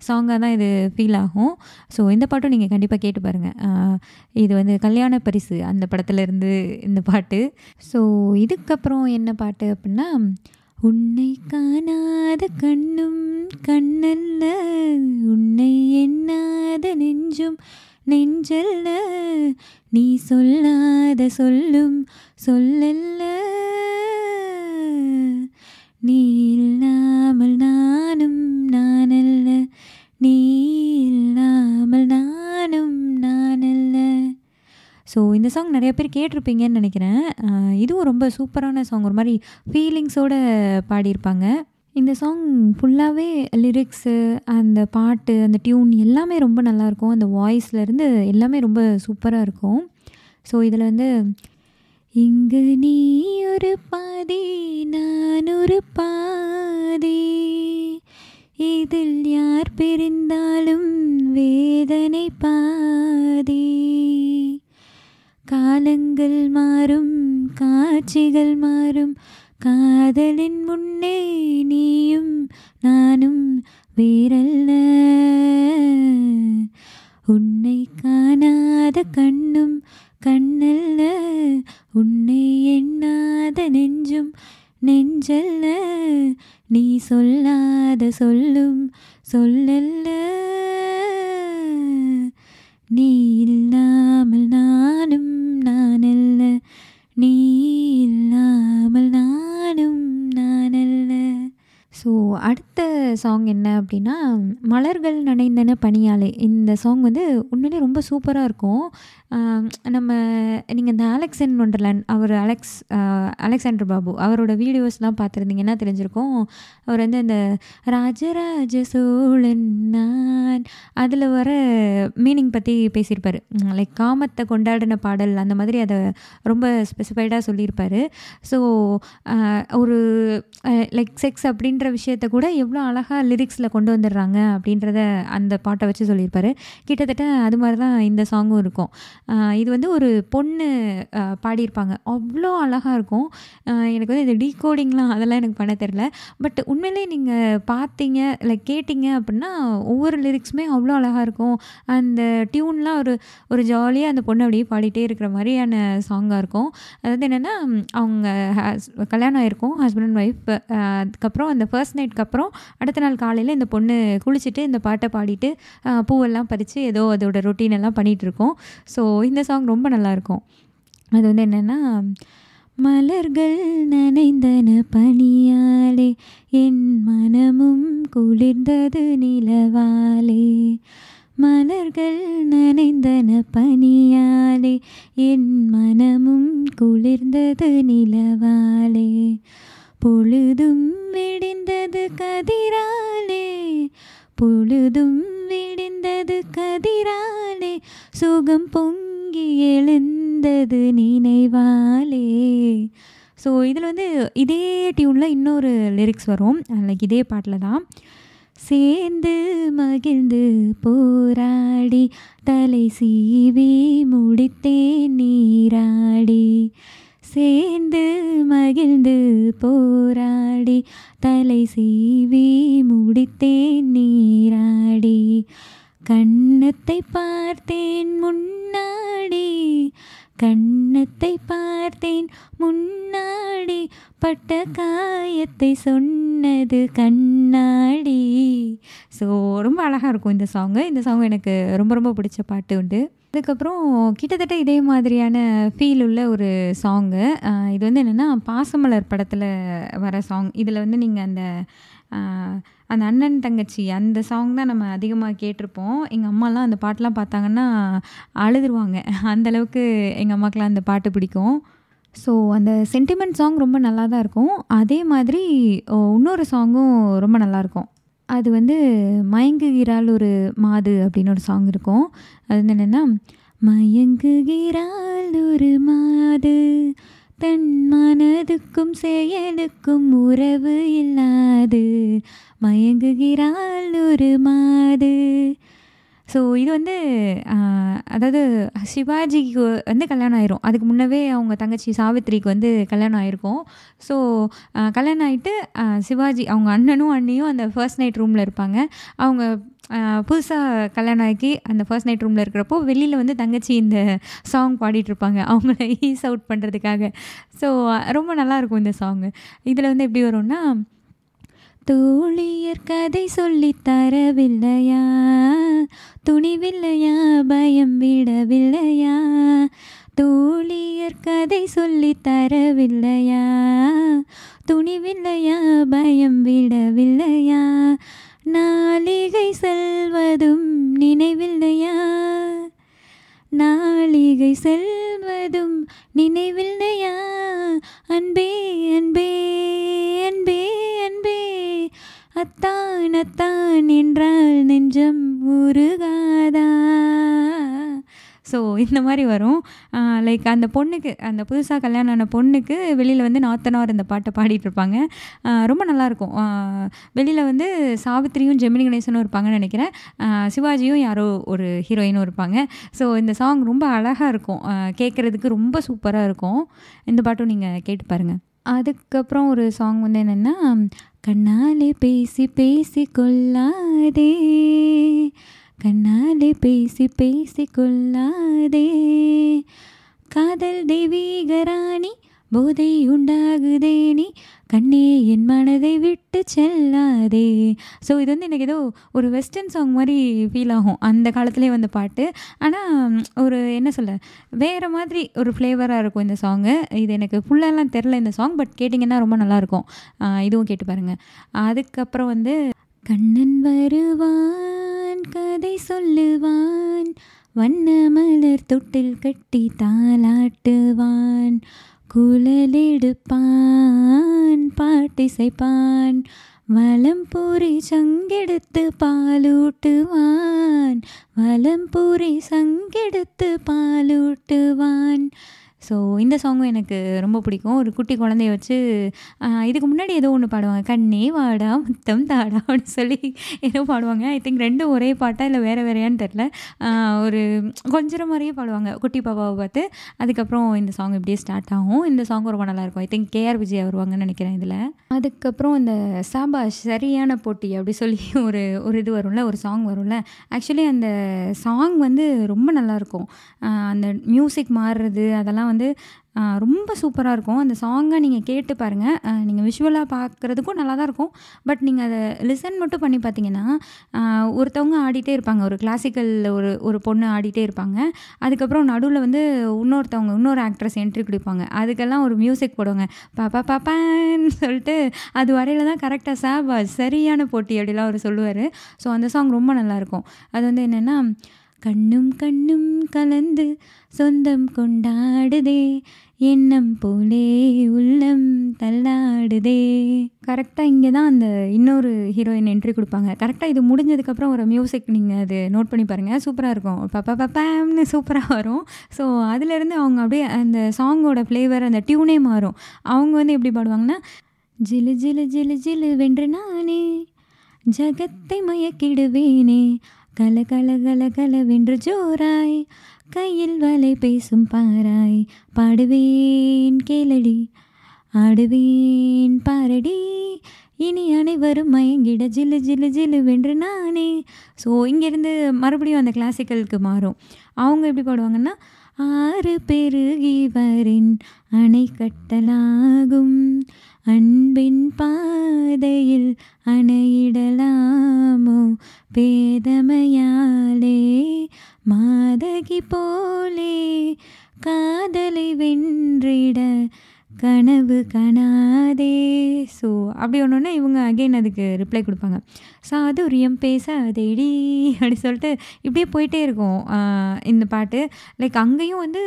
சாங்காக தான் இது ஃபீல் ஆகும். ஸோ இந்த பாட்டும் நீங்கள் கண்டிப்பாக கேட்டு பாருங்கள் இது வந்து கல்யாண பரிசு அந்த படத்துலேருந்து இந்த பாட்டு. ஸோ இதுக்கப்புறம் என்ன பாட்டு அப்படின்னா உன்னை காணாத கண்ணும் கண்ணல்ல உன்னை எண்ணாத நெஞ்சும் நெஞ்சல்ல. நீ சொல்லாத சொல்லும் சொல்லல்ல. நீ இல்லாமல் நானும் நானல்ல. நீ இல்லாமல் நானும் நானல்ல. ஸோ இந்த சாங் நிறைய பேர் கேட்டிருப்பீங்கன்னு நினைக்கிறேன். இதுவும் ரொம்ப சூப்பரான சாங் ஒரு மாதிரி ஃபீலிங்ஸோடு பாடியிருப்பாங்க. இந்த சாங் ஃபுல்லாகவே லிரிக்ஸு அந்த பாட்டு அந்த டியூன் எல்லாமே ரொம்ப நல்லாயிருக்கும். அந்த வாய்ஸ்லேருந்து எல்லாமே ரொம்ப சூப்பராக இருக்கும். ஸோ இதில் வந்து இங்கு நீ ஒரு பாதி நான் ஒரு பாதி. இதில் யார் பிரிந்தாலும் வேதனை பாதி. காலங்கள் மாறும் காட்சிகள் மாறும். காதலின் முன்னே நீயும் நானும் வேறல்ல. உன்னை காணாத கண்ணும் கண்ணல்ல. உன்னை எண்ணாத நெஞ்சும் நெஞ்சல்ல. நீ சொல்லாத சொல்லும் சொல்லல்ல. நீ இல்லாமல் நானும் நீ இல்லாமல் நானும் நானல்ல. ஸோ அடுத்த சாங் என்ன அப்படின்னா மலர்கள் நனைந்தன பணியாலே இந்த சாங் வந்து உண்மையிலே ரொம்ப சூப்பராக இருக்கும். நம்ம நீங்கள் இந்த அலெக்ஸ் இன் ஒண்டர்லேண்ட் அவர் அலெக்ஸ் அலெக்சாண்டர் பாபு அவரோட வீடியோஸ்லாம் பார்த்துருந்தீங்கன்னா தெரிஞ்சிருக்கும்? அவர் வந்து அந்த ராஜராஜ சோழன் நான் அதில் வர மீனிங் பற்றி பேசியிருப்பார். லைக் காமத்தை கொண்டாடின பாடல் அந்த மாதிரி அதை ரொம்ப ஸ்பெசிஃபைடாக சொல்லியிருப்பார். ஸோ ஒரு லைக் செக்ஸ் அப்படின்ற விஷயத்த கூட எவ்வளோ அழகாக லிரிக்ஸில் கொண்டு வந்துடுறாங்க அப்படின்றத அந்த பாட்டை வச்சு சொல்லியிருப்பார். கிட்டத்தட்ட அது மாதிரி தான் இந்த சாங்கும் இருக்கும். இது வந்து ஒரு பொண்ணு பாடியிருப்பாங்க. அவ்வளோ அழகாக இருக்கும். எனக்கு வந்து இந்த டீகோடிங்லாம் அதெல்லாம் எனக்கு பண்ண தெரில பட் உண்மையிலே நீங்கள் பார்த்தீங்க லைக் கேட்டிங்க அப்படின்னா ஒவ்வொரு லிரிக்ஸுமே அவ்வளோ அழகாக இருக்கும். அந்த டியூன்லாம் ஒரு ஒரு ஜாலியாக அந்த பொண்ணு அப்படியே பாடிட்டே இருக்கிற மாதிரியான சாங்காக இருக்கும். அதாவது என்னென்னா அவங்க கல்யாணம் ஆகிருக்கும் ஹஸ்பண்ட் அண்ட் ஒய்ஃப் அதுக்கப்புறம் அந்த ஃபர்ஸ்ட் நைட் அதுக்கப்புறம் அடுத்த நாள் காலையில் இந்த பொண்ணு குளிச்சுட்டு இந்த பாட்டை பாடிட்டு பூவெல்லாம் பறித்து ஏதோ அதோட ரொட்டீன் எல்லாம் பண்ணிகிட்ருக்கோம் ஸோ இந்த சாங் ரொம்ப நல்லாயிருக்கும். அது வந்து என்னென்னா மலர்கள் நனைந்தன பனியாலே என் மனமும் குளிர்ந்தது நிலவாலே. மலர்கள் நனைந்தன பனியாலே என் மனமும் குளிர்ந்தது நிலவாலே. பொழுதும் விடிந்தது கதிராலே பொழுதும் விடிந்தது கதிராலே சுகம் பொங்கி எழுந்தது நினைவாலே. ஸோ இதில் வந்து இதே டியூனில் இன்னொரு லிரிக்ஸ் வரும். லைக் இதே பாட்டில் தான் சேர்ந்து மகிழ்ந்து போராடி தலை சீவி முடித்தேன் நீராடி சேர்ந்து மகிழ்ந்து போராடி தலை சீவி முடித்தேன் நீராடி. கண்ணத்தை பார்த்தேன் முன்னாடி கண்ணத்தை பார்த்தேன். முன்னாடி பட்ட காயத்தை சொன்னது கண்ணாடி. ஸோ ரொம்ப அழகாக இருக்கும் இந்த சாங்கு இந்த சாங் எனக்கு ரொம்ப ரொம்ப பிடிச்ச பாட்டு உண்டு. அதுக்கப்புறம் கிட்டத்தட்ட இதே மாதிரியான ஃபீல் உள்ள ஒரு சாங்கு இது வந்து என்னென்னா பாசமலர் படத்தில் வர சாங் இதில் வந்து நீங்கள் அந்த அந்த அண்ணன் தங்கச்சி அந்த சாங் தான் நம்ம அதிகமாக கேட்டிருப்போம். எங்கள் அம்மாலாம் அந்த பாட்டெலாம் பார்த்தாங்கன்னா அழுதுருவாங்க. அந்தளவுக்கு எங்கள் அம்மாக்கெலாம் அந்த பாட்டு பிடிக்கும். ஸோ அந்த சென்டிமெண்ட் சாங் ரொம்ப நல்லா தான் இருக்கும். அதே மாதிரி இன்னொரு சாங்கும் ரொம்ப நல்லாயிருக்கும். அது வந்து மயங்குகிறாள் ஒரு மாது அப்படின்னு ஒரு சாங் இருக்கும். அது வந்து என்னென்னா மயங்குகிறாள் ஒரு மாது தன் மனதுக்கும் செயலுக்கும் உறவு இல்லாது மயங்குகிறாள் ஒரு மாது. ஸோ இது வந்து அதாவது சிவாஜிக்கு வந்து கல்யாணம் ஆயிரும். அதுக்கு முன்னவே அவங்க தங்கச்சி சாவித்திரிக்கு வந்து கல்யாணம் ஆயிருக்கும். ஸோ கல்யாணம் ஆகிட்டு சிவாஜி அவங்க அண்ணனும் அண்ணியும் அந்த ஃபர்ஸ்ட் நைட் ரூமில் இருப்பாங்க. அவங்க புதுசாக கல்யாணம் ஆகி அந்த ஃபர்ஸ்ட் நைட் ரூமில் இருக்கிறப்போ வெளியில் வந்து தங்கச்சி இந்த சாங் பாடிட்டு இருப்பாங்க அவங்கள ஈஸ் அவுட் பண்ணுறதுக்காக ஸோ ரொம்ப நல்லாயிருக்கும் இந்த சாங்கு இதில் வந்து எப்படி வரும்னா தோழியர் கதை சொல்லித் தரவில்லையா துணிவில்லையா? பயம் விடவில்லையா? தோழியர் கதை சொல்லித் தரவில்லையா துணிவில்லையா? பயம் விடவில்லையா? நாளிகை செல்வதும் நினைவில்லையா? நாளிகை செல்வதும் நினைவில்லையா அன்பே அன்பே அன்பே அன்பே. அத்தான் அத்தான் என்றால் நெஞ்சம் உருகாதா. ஸோ இந்த மாதிரி வரும். லைக் அந்த பொண்ணுக்கு அந்த புதுசாக கல்யாணம் ஆன பொண்ணுக்கு வெளியில் வந்து நாத்தனார் இந்த பாட்டை பாடிட்டுருப்பாங்க ரொம்ப நல்லாயிருக்கும் வெளியில் வந்து சாவித்திரியும் ஜெமினி கணேசனும் இருப்பாங்கன்னு நினைக்கிறேன். சிவாஜியும் யாரோ ஒரு ஹீரோயினும் இருப்பாங்க. ஸோ இந்த சாங் ரொம்ப அழகாக இருக்கும். கேட்குறதுக்கு ரொம்ப சூப்பராக இருக்கும். இந்த பாட்டும் நீங்கள் கேட்டு பாருங்கள் அதுக்கப்புறம் ஒரு சாங் வந்து என்னென்னா கண்ணாலே பேசி பேசி கொள்ளாதே. கண்ணாலே பேசி பேசி கொள்ளாதே. காதல் தெய்வீகராணி போதை உண்டாகுதே நீ. கண்ணே என் மனதை விட்டு செல்லாதே. ஸோ இது வந்து எனக்கு ஏதோ ஒரு வெஸ்டர்ன் சாங் மாதிரி ஃபீல் ஆகும். அந்த காலத்துலேயே வந்த பாட்டு. ஆனால் ஒரு என்ன சொல்ல வேறு மாதிரி ஒரு ஃப்ளேவராக இருக்கும் இந்த சாங்கு இது எனக்கு ஃபுல்லாலாம் தெரில இந்த சாங் பட் கேட்டிங்கன்னா ரொம்ப நல்லாயிருக்கும் இதுவும் கேட்டு பாருங்கள் அதுக்கப்புறம் வந்து கண்ணன் வருவான். கதை சொல்லுவான். வண்ண மலர் தொட்டில் கட்டி தாலாட்டுவான் குழலெடுப்பான் பாட்டிசைப்பான். வலம்பூரி சங்கெடுத்து பாலூட்டுவான். வலம்பூரி சங்கெடுத்து பாலூட்டுவான். ஸோ இந்த சாங்கும் எனக்கு ரொம்ப பிடிக்கும். ஒரு குட்டி குழந்தைய வச்சு இதுக்கு முன்னாடி ஏதோ ஒன்று பாடுவாங்க. கண்ணே வாடா முத்தம் தாடா அப்படின்னு சொல்லி ஏதோ பாடுவாங்க. ஐ திங்க் ரெண்டும் ஒரே பாட்டா இல்லை வேறு வேறையான்னு தெரில ஒரு கொஞ்சம் மாதிரியே பாடுவாங்க. குட்டி பாப்பாவை பார்த்து. அதுக்கப்புறம் இந்த சாங் இப்படியே ஸ்டார்ட் ஆகும். இந்த சாங் ரொம்ப நல்லாயிருக்கும் ஐ திங்க் கேஆர் விஜய் வருவாங்கன்னு நினைக்கிறேன் இதில். அதுக்கப்புறம் இந்த சாபாஷ் சரியான போட்டி அப்படி சொல்லி ஒரு ஒரு இது வரும்ல ஒரு சாங் வரும்ல. ஆக்சுவலி அந்த சாங் வந்து ரொம்ப நல்லாயிருக்கும் அந்த மியூசிக் மாறுறது அதெல்லாம் வந்து ரொம்ப சூப்பராக இருக்கும். அந்த சாங்கை நீங்கள் கேட்டு பாருங்கள் நீங்கள் விஷுவலாக பார்க்குறதுக்கும் நல்லா தான் இருக்கும். பட் நீங்கள் அதை லிசன் மட்டும் பண்ணி பார்த்தீங்கன்னா ஒருத்தவங்க ஆடிட்டே இருப்பாங்க. ஒரு கிளாசிக்கல் ஒரு ஒரு பொண்ணு ஆடிட்டே இருப்பாங்க. அதுக்கப்புறம் நடுவில் வந்து இன்னொருத்தவங்க இன்னொரு ஆக்ட்ரஸ் என்ட்ரி கொடுப்பாங்க. அதுக்கெல்லாம் ஒரு மியூசிக் போடுவாங்க. பாப்பா பாப்பான்னு சொல்லிட்டு அது வரையில தான் கரெக்டாக சாபாஜ் சரியான போட்டி அப்படிலாம் அவர் சொல்லுவார். ஸோ அந்த சாங் ரொம்ப நல்லாயிருக்கும் அது வந்து என்னென்னா கண்ணும் கண்ணும் கலந்து சொந்தம் கொண்டாடுதே எண்ணம் போலே உள்ளம் தள்ளாடுதே. கரெக்டாக இங்கே தான் அந்த இன்னொரு ஹீரோயின் என்ட்ரி கொடுப்பாங்க. கரெக்டாக இது முடிஞ்சதுக்கப்புறம் ஒரு மியூசிக் நீங்கள் அது நோட் பண்ணி பாருங்கள் சூப்பராக இருக்கும். பப்பா பப்பாம்னு சூப்பராக வரும். ஸோ அதுலேருந்து அவங்க அப்படியே அந்த சாங்கோட ஃப்ளேவர் அந்த டியூனே மாறும். அவங்க வந்து எப்படி பாடுவாங்கன்னா ஜிலு ஜிலு ஜிலு ஜிலு வென்று நானே ஜகத்தை மயக்கிடுவேனே கல கல கல கல வென்று ஜோராய். கையில் வலை பேசும் பாராய். பாடுவேன் கேளடி ஆடுவேன் பாரடி. இனி அனைவரும் மயங்கிட ஜில்லு ஜில்லு ஜில்லு வென்று நானே. ஸோ இங்கேருந்து மறுபடியும் அந்த கிளாசிக்கலுக்கு மாறும். அவங்க எப்படி பாடுவாங்கன்னா ஆறு பெருகி வரின் அணை கட்டலாகும். அன்பின் பாதையில் அணையிடலாமோ? பேதமையாலே மாதகி போலே காதலை வென்றிட கனவு கணாதே ஸோ அப்படி ஒன்றுன்னா இவங்க அகெயின் அதுக்கு ரிப்ளை கொடுப்பாங்க. சாதுரியம் பேசாதேடி அப்படி சொல்லிட்டு இப்படியே போயிட்டே இருக்கும். இந்த பாட்டு. லைக் அங்கேயும் வந்து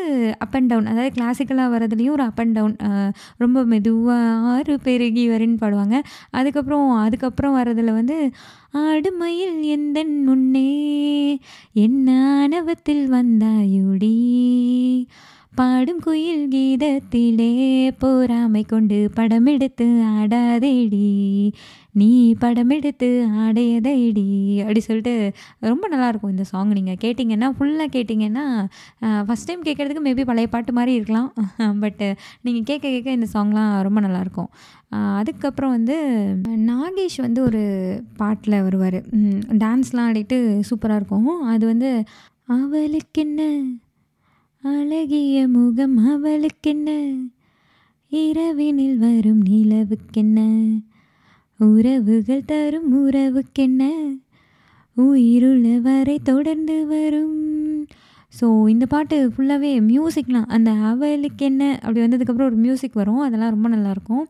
அப் அண்ட் டவுன் அதாவது கிளாசிக்கலாக வரதுலேயும் ஒரு அப் அண்ட் டவுன் ரொம்ப மெதுவாக ஆறு பெருகி வரேன்னு பாடுவாங்க. அதுக்கப்புறம் அதுக்கப்புறம் வரதில் வந்து அடுமையில் எந்த முன்னே? என்ன ஆணவத்தில் வந்தாயுடி? பாடும் குயில் கீதத்திலே போராமை கொண்டு படமெடுத்து ஆடாதேடி. நீ படமெடுத்து ஆடையதைடி. அப்படி சொல்லிட்டு ரொம்ப நல்லாயிருக்கும் இந்த சாங் நீங்கள் கேட்டிங்கன்னா ஃபுல்லாக கேட்டிங்கன்னா ஃபஸ்ட் டைம் கேட்குறதுக்கு மேபி பழைய பாட்டு மாதிரி இருக்கலாம். [laughs] பட்டு நீங்கள் கேட்க கேட்க இந்த சாங்லாம் ரொம்ப நல்லாயிருக்கும். அதுக்கப்புறம் வந்து நாகேஷ் வந்து ஒரு பாட்டில் வருவார். டான்ஸ்லாம் ஆடிட்டு சூப்பராக இருக்கும். அது வந்து அவளுக்கு என்ன அழகிய முகம் அவளுக்கென்ன? இரவினில் வரும் நிலவுக்கென்ன? உறவுகள் தரும் உறவுக்கென்ன? உயிருள்ள வரை தொடர்ந்து வரும். ஸோ இந்த பாட்டு ஃபுல்லாகவே மியூசிக்லாம் அந்த அவளுக்கு என்ன அப்படி வந்ததுக்கப்புறம் ஒரு மியூசிக் வரும். அதெல்லாம் ரொம்ப நல்லாயிருக்கும்.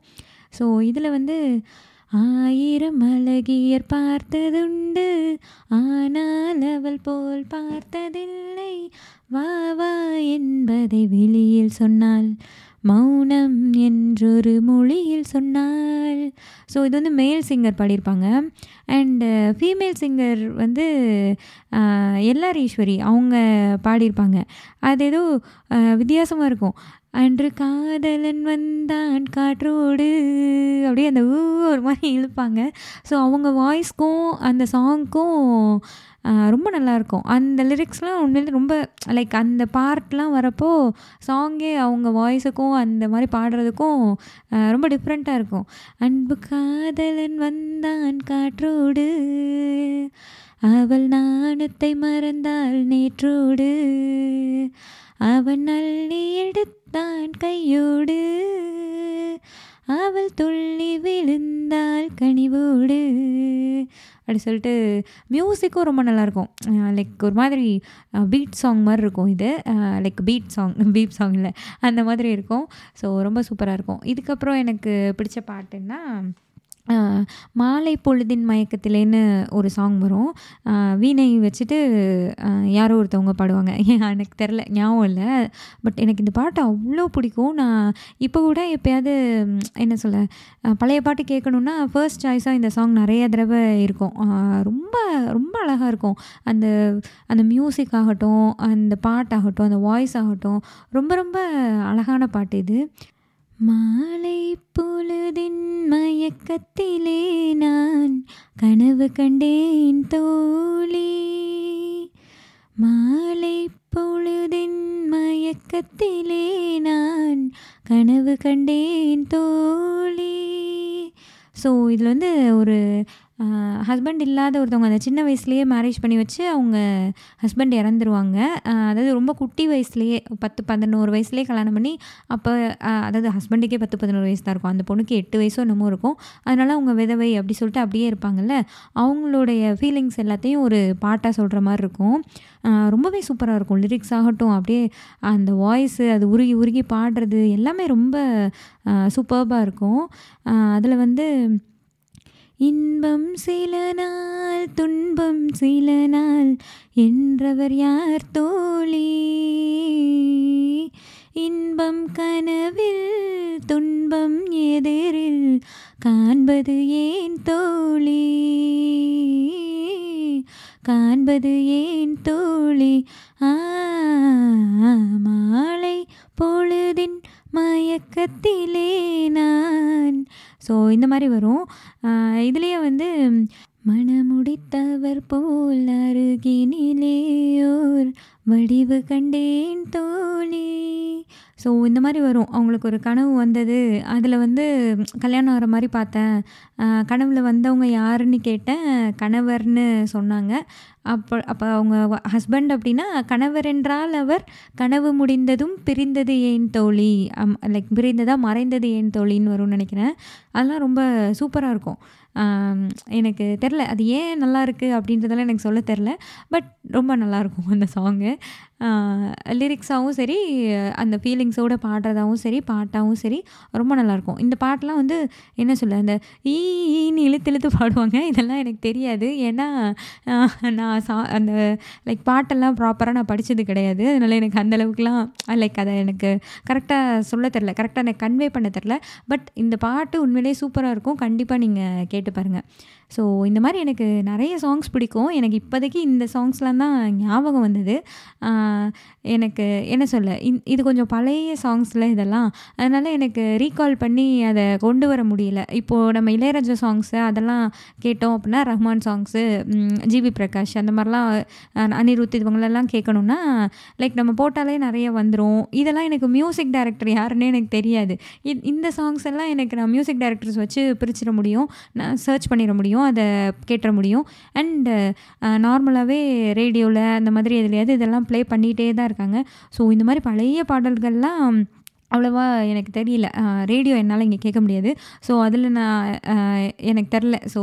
ஸோ இதில் வந்து ஆயிரம் அழகியர் பார்த்ததுண்டு ஆனால் அவள் போல் பார்த்ததில்லை. வா வா என்பதை வெளியில் சொன்னால் மௌனம் என்றொரு மொழியில் சொன்னால். ஸோ இது வந்து மேல் சிங்கர் பாடியிருப்பாங்க. அண்டு ஃபீமேல் சிங்கர் வந்து எல்ஆர் ஈஸ்வரி அவங்க பாடியிருப்பாங்க. அது ஏதோ வித்தியாசமாக இருக்கும். அன்று காதலன் வந்தான் காற்றோடு அப்படியே அந்த ஊ ஒரு மாதிரி இழுப்பாங்க. ஸோ அவங்க வாய்ஸ்க்கும் அந்த சாங்க்கும் ரொம்ப நல்லாயிருக்கும் அந்த லிரிக்ஸ்லாம் உண்மையிலே ரொம்ப லைக் அந்த பார்ட்லாம் வரப்போ சாங்கே அவங்க வாய்ஸுக்கும் அந்த மாதிரி பாடுறதுக்கும் ரொம்ப டிஃப்ரெண்ட்டாக இருக்கும். அன்பு காதலன் வந்தான் காற்றோடு அவள் நாணத்தை மறந்தாள் நேற்றோடு அவன் அள்ளி எடுத்தான் கையோடு அவள் துள்ளி விழுந்தாள் கனிவோடு அப்படி சொல்லிட்டு மியூசிக்கும் ரொம்ப நல்லாயிருக்கும் லைக் ஒரு மாதிரி பீட் சாங் மாதிரி இருக்கும் இது. Like beat song beep song இல்லை. அந்த மாதிரி இருக்கும். ஸோ ரொம்ப சூப்பராக இருக்கும். இதுக்கப்புறம் எனக்கு பிடிச்ச பாட்டுன்னா மாலை பொழுதின் மயக்கத்திலேன்னு ஒரு சாங் வரும். வீணை வச்சுட்டு யாரோ ஒருத்தவங்க பாடுவாங்க. எனக்கு தெரில ஞாபகம் இல்லை. பட் எனக்கு இந்த பாட்டு அவ்வளோ பிடிக்கும். நான் இப்போ கூட எப்போயாவது என்ன சொல்ல பழைய பாட்டு கேட்கணுன்னா ஃபர்ஸ்ட் சாய்ஸாக இந்த சாங் நிறைய தடவை இருக்கும். ரொம்ப ரொம்ப அழகாக இருக்கும். அந்த அந்த மியூசிக் ஆகட்டும் அந்த பாட்டாகட்டும் அந்த வாய்ஸ் ஆகட்டும் ரொம்ப ரொம்ப அழகான பாட்டு இது. மாலை பொழுதின் மயக்கத்திலே நான் கனவு கண்டேன் தோழி. மாலை பொழுதின் மயக்கத்திலே நான் கனவு கண்டேன் தோழி. ஸோ இதில் வந்து ஒரு ஹஸ்பண்ட் இல்லாத ஒருத்தவங்க அந்த சின்ன வயசுலேயே மேரேஜ் பண்ணி வச்சு அவங்க ஹஸ்பண்ட் இறந்துருவாங்க. அதாவது ரொம்ப குட்டி வயசுலேயே பத்து பதினோரு வயசுலேயே கல்யாணம் பண்ணி அப்போ அதாவது ஹஸ்பண்டுக்கே பத்து பதினோரு வயசு தான் இருக்கும். அந்த பொண்ணுக்கு எட்டு வயசோ என்னமோ இருக்கும். அதனால் அவங்க விதவை அப்படி சொல்லிட்டு அப்படியே இருப்பாங்கல்ல. அவங்களுடைய ஃபீலிங்ஸ் எல்லாத்தையும் ஒரு பாட்டாக சொல்கிற மாதிரி இருக்கும். ரொம்பவே சூப்பராக இருக்கும். லிரிக்ஸ் ஆகட்டும் அப்படியே அந்த வாய்ஸு அது உருகி உருகி பாடுறது எல்லாமே ரொம்ப சூப்பர்பாக இருக்கும். அதில் வந்து இன்பம் சில நாள் துன்பம் சில நாள் என்றவர் யார் தோழி? இன்பம் கனவில் துன்பம் எதிரில் காண்பது ஏன் தோழி? காண்பது ஏன் தோழி? ஆ மாலை பொழுதின் மயக்கத்திலே நான். ஸோ இந்த மாதிரி வரும். இதுலேயே வந்து மனமுடித்தவர் போல் அருகினிலேயோர் வடிவு கண்டேன் தோழி. ஸோ இந்த மாதிரி வரும். அவங்களுக்கு ஒரு கனவு வந்தது. அதில் வந்து கல்யாணம் ஆகிற மாதிரி பார்த்தேன். கனவுல வந்தவங்க யாருன்னு கேட்டேன். கணவர்னு சொன்னாங்க. அப்போ அப்போ அவங்க ஹஸ்பண்ட் அப்படின்னா கணவர் என்றால் அவர் கனவு முடிந்ததும் பிரிந்தது ஏன் தோழி? லைக் பிரிந்ததாக மறைந்தது ஏன் தோழின்னு வரும்னு நினைக்கிறேன். அதெல்லாம் ரொம்ப சூப்பராக இருக்கும். எனக்கு தெரில அது ஏன் நல்லா இருக்குது அப்படின்றதெல்லாம் எனக்கு சொல்ல தெரில பட் ரொம்ப நல்லாயிருக்கும் அந்த சாங்கு லிரிக்ஸாகவும் சரி அந்த ஃபீலிங்ஸோடு பாடுறதாகவும் சரி பாட்டாகவும் சரி ரொம்ப நல்லாயிருக்கும் இந்த பாட்டெலாம் வந்து என்ன சொல்ல அந்த ஈன்னு இழுத்து இழுத்து பாடுவாங்க. இதெல்லாம் எனக்கு தெரியாது. ஏன்னா நான் சா அந்த லைக் பாட்டெல்லாம் ப்ராப்பராக நான் படித்தது கிடையாது. அதனால் எனக்கு அந்தளவுக்குலாம் லைக் அதை எனக்கு கரெக்டாக சொல்ல தெரில. கரெக்டாக எனக்கு கன்வே பண்ண தெரில. பட் இந்த பாட்டு உண்மையிலே சூப்பராக இருக்கும். கண்டிப்பாக நீங்கள் கேட்டு பாருங்கள் ஸோ இந்த மாதிரி எனக்கு நிறைய சாங்ஸ் பிடிக்கும். எனக்கு இப்போதைக்கு இந்த சாங்ஸ்லாம் தான் ஞாபகம் வந்தது. எனக்கு என்ன சொல்ல இந் இது கொஞ்சம் பழைய சாங்ஸில் இதெல்லாம். அதனால் எனக்கு ரீகால் பண்ணி அதை கொண்டு வர முடியல. இப்போது நம்ம இளையராஜா சாங்ஸு அதெல்லாம் கேட்டோம் அப்படின்னா ரஹ்மான் சாங்ஸு ஜிவி பிரகாஷ் அந்த மாதிரிலாம் அனிருத் இவங்களெல்லாம் கேட்கணுன்னா லைக் நம்ம போட்டாலே நிறைய வந்துடும் இதெல்லாம் எனக்கு மியூசிக் டைரக்டர் யாருன்னே எனக்கு தெரியாது. இந்த சாங்ஸ் எல்லாம் எனக்கு நான் மியூசிக் டைரக்டர்ஸ் வச்சு பிரிச்சிட முடியும். நான் சர்ச் பண்ணிட முடியும். அதை கேட்டுற முடியும். அண்ட் நார்மலாகவே ரேடியோவில் அந்த மாதிரி எதுலையாவது இதெல்லாம் ப்ளே பண்ணிகிட்டே தான் இருக்காங்க. ஸோ இந்த மாதிரி பழைய பாடல்கள்லாம் அவ்வளோவா எனக்கு தெரியல. ரேடியோ என்னால் இங்கே கேட்க முடியாது. ஸோ அதில் நான் எனக்கு தெரில ஸோ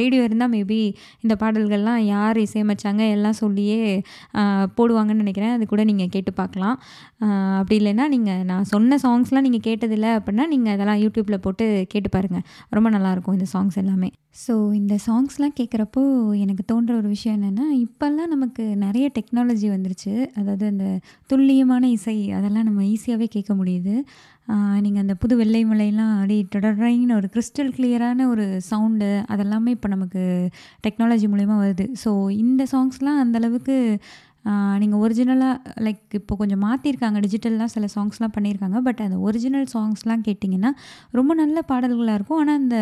ரேடியோ இருந்தால் மேபி இந்த பாடல்கள்லாம் யார் இசையமைச்சாங்க எல்லாம் சொல்லியே போடுவாங்கன்னு நினைக்கிறேன். அது கூட நீங்கள் கேட்டு பார்க்கலாம். அப்படி இல்லைன்னா நீங்கள் நான் சொன்ன சாங்ஸ்லாம் நீங்கள் கேட்டதில்லை அப்படின்னா நீங்கள் அதெல்லாம் யூடியூப்பில் போட்டு கேட்டு பாருங்கள் ரொம்ப நல்லாயிருக்கும் இந்த சாங்ஸ் எல்லாமே. ஸோ இந்த சாங்ஸ்லாம் கேட்குறப்போ எனக்கு தோன்ற ஒரு விஷயம் என்னென்னா இப்போல்லாம் நமக்கு நிறைய டெக்னாலஜி வந்துருச்சு. அதாவது அந்த துல்லியமான இசை அதெல்லாம் நம்ம ஈஸியாகவே கேட்க முடியும். முடியுது. நீங்கள் அந்த புது வெள்ளை மலையெல்லாம் அப்படியே தொடர்றீங்கன்னு ஒரு கிறிஸ்டல் கிளியரான ஒரு சவுண்டு அதெல்லாமே இப்போ நமக்கு டெக்னாலஜி மூலயமா வருது. ஸோ இந்த சாங்ஸ்லாம் அந்தளவுக்கு நீங்கள் ஒரிஜினலாக லைக் இப்போ கொஞ்சம் மாற்றிருக்காங்க டிஜிட்டல்லாம் சில சாங்ஸ்லாம் பண்ணியிருக்காங்க பட் அந்த ஒரிஜினல் சாங்ஸ்லாம் கேட்டிங்கன்னா ரொம்ப நல்ல பாடல்களாக இருக்கும். ஆனால் அந்த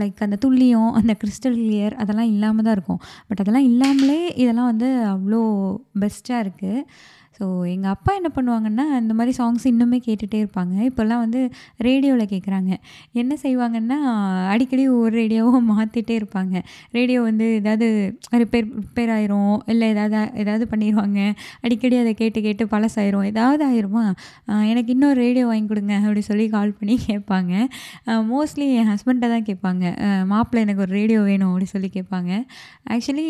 லைக் அந்த துல்லியம் அந்த கிறிஸ்டல் கிளியர் அதெல்லாம் இல்லாமல் தான் இருக்கும். பட் அதெல்லாம் இல்லாமலே இதெல்லாம் வந்து அவ்வளோ பெஸ்ட்டாக இருக்குது ஸோ எங்கள் அப்பா என்ன பண்ணுவாங்கன்னா இந்த மாதிரி சாங்ஸ் இன்னுமே கேட்டுகிட்டே இருப்பாங்க. இப்போல்லாம் வந்து ரேடியோவில் கேட்குறாங்க என்ன செய்வாங்கன்னா அடிக்கடி ஒவ்வொரு ரேடியோவும் மாற்றிட்டே இருப்பாங்க. ரேடியோ வந்து ஏதாவது ரிப்பேர் ரிப்பேர் ஆயிரும் இல்லை ஏதாவது ஏதாவது பண்ணிடுவாங்க அடிக்கடி அதை கேட்டு கேட்டு பழசாயிரும். ஏதாவது ஆயிருமா? எனக்கு இன்னொரு ரேடியோ வாங்கி கொடுங்க அப்படி சொல்லி கால் பண்ணி கேட்பாங்க. மோஸ்ட்லி என் ஹஸ்பண்ட்டை தான் கேட்பாங்க. மாப்பிள்ளை எனக்கு ஒரு ரேடியோ வேணும் அப்படி சொல்லி கேட்பாங்க. ஆக்சுவலி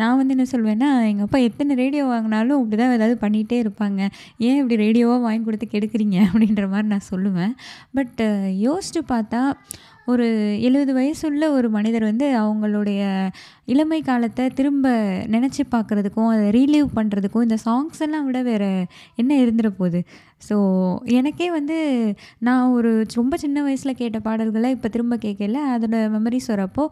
நான் வந்து என்ன சொல்வேன்னா எங்கள் அப்பா எத்தனை ரேடியோ வாங்கினாலும் இப்படி தான் ஏதாவது பண்ணி பண்ணிகிட்டே இருப்பாங்க. ஏன் இப்படி ரேடியோவாக வாங்கி கொடுத்து கெடுக்குறீங்க? அப்படின்ற மாதிரி நான் சொல்லுவேன். பட் யோசிச்சு பார்த்தா ஒரு எழுபது வயசுள்ள ஒரு மனிதர் வந்து அவங்களுடைய இளமை காலத்தை திரும்ப நினச்சி பார்க்குறதுக்கும் அதை ரீலீவ் பண்ணுறதுக்கும் இந்த சாங்ஸ் எல்லாம் விட வேறு என்ன இருந்துட போகுது? ஸோ எனக்கே வந்து நான் ஒரு ரொம்ப சின்ன வயசில் கேட்ட பாடல்களை இப்போ திரும்ப கேட்கல அதோட மெமரிஸ் வரப்போ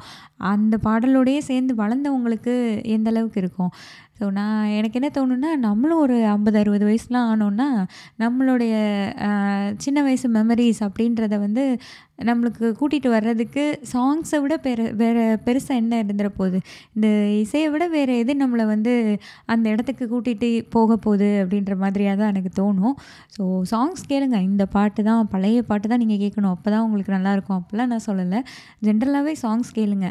அந்த பாடலோடையே சேர்ந்து வளர்ந்தவங்களுக்கு எந்த அளவுக்கு இருக்கும்? ஸோ நான் எனக்கு என்ன தோணுன்னா நம்மளும் ஒரு ஐம்பது அறுபது வயசுலாம் ஆனோன்னா நம்மளுடைய சின்ன வயசு மெமரிஸ் அப்படின்றத வந்து நம்மளுக்கு கூட்டிகிட்டு வர்றதுக்கு சாங்ஸை விட பெரு வேறு பெருசாக என்ன இருந்துட போகுது? இந்த இசையை விட வேறு எது நம்மளை வந்து அந்த இடத்துக்கு கூட்டிகிட்டு போக போகுது அப்படின்ற மாதிரியாக தான் எனக்கு தோணும். ஸோ சாங்ஸ் கேளுங்க. இந்த பாட்டு தான் பழைய பாட்டு தான் நீங்கள் கேட்கணும். அப்போ தான் உங்களுக்கு நல்லாயிருக்கும் அப்படிலாம் நான் சொல்லலை. ஜென்ரலாகவே சாங்ஸ் கேளுங்க.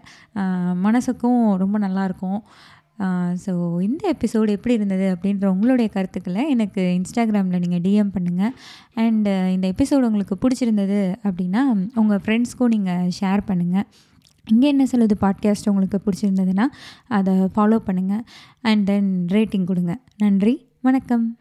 மனசுக்கும் ரொம்ப நல்லாயிருக்கும் ஸோ இந்த எபிசோடு எப்படி இருந்தது அப்படின்ற உங்களுடைய கருத்துக்களை எனக்கு இன்ஸ்டாகிராமில் நீங்கள் டிஎம் பண்ணுங்கள் அண்டு இந்த எபிசோடு உங்களுக்கு பிடிச்சிருந்தது அப்படின்னா உங்கள் ஃப்ரெண்ட்ஸ்க்கும் நீங்கள் ஷேர் பண்ணுங்கள் இங்கே என்ன சொல்லுது பாட்காஸ்ட் உங்களுக்கு பிடிச்சிருந்ததுன்னா அதை ஃபாலோ பண்ணுங்கள் அண்ட் தென் ரேட்டிங் கொடுங்க. நன்றி வணக்கம்.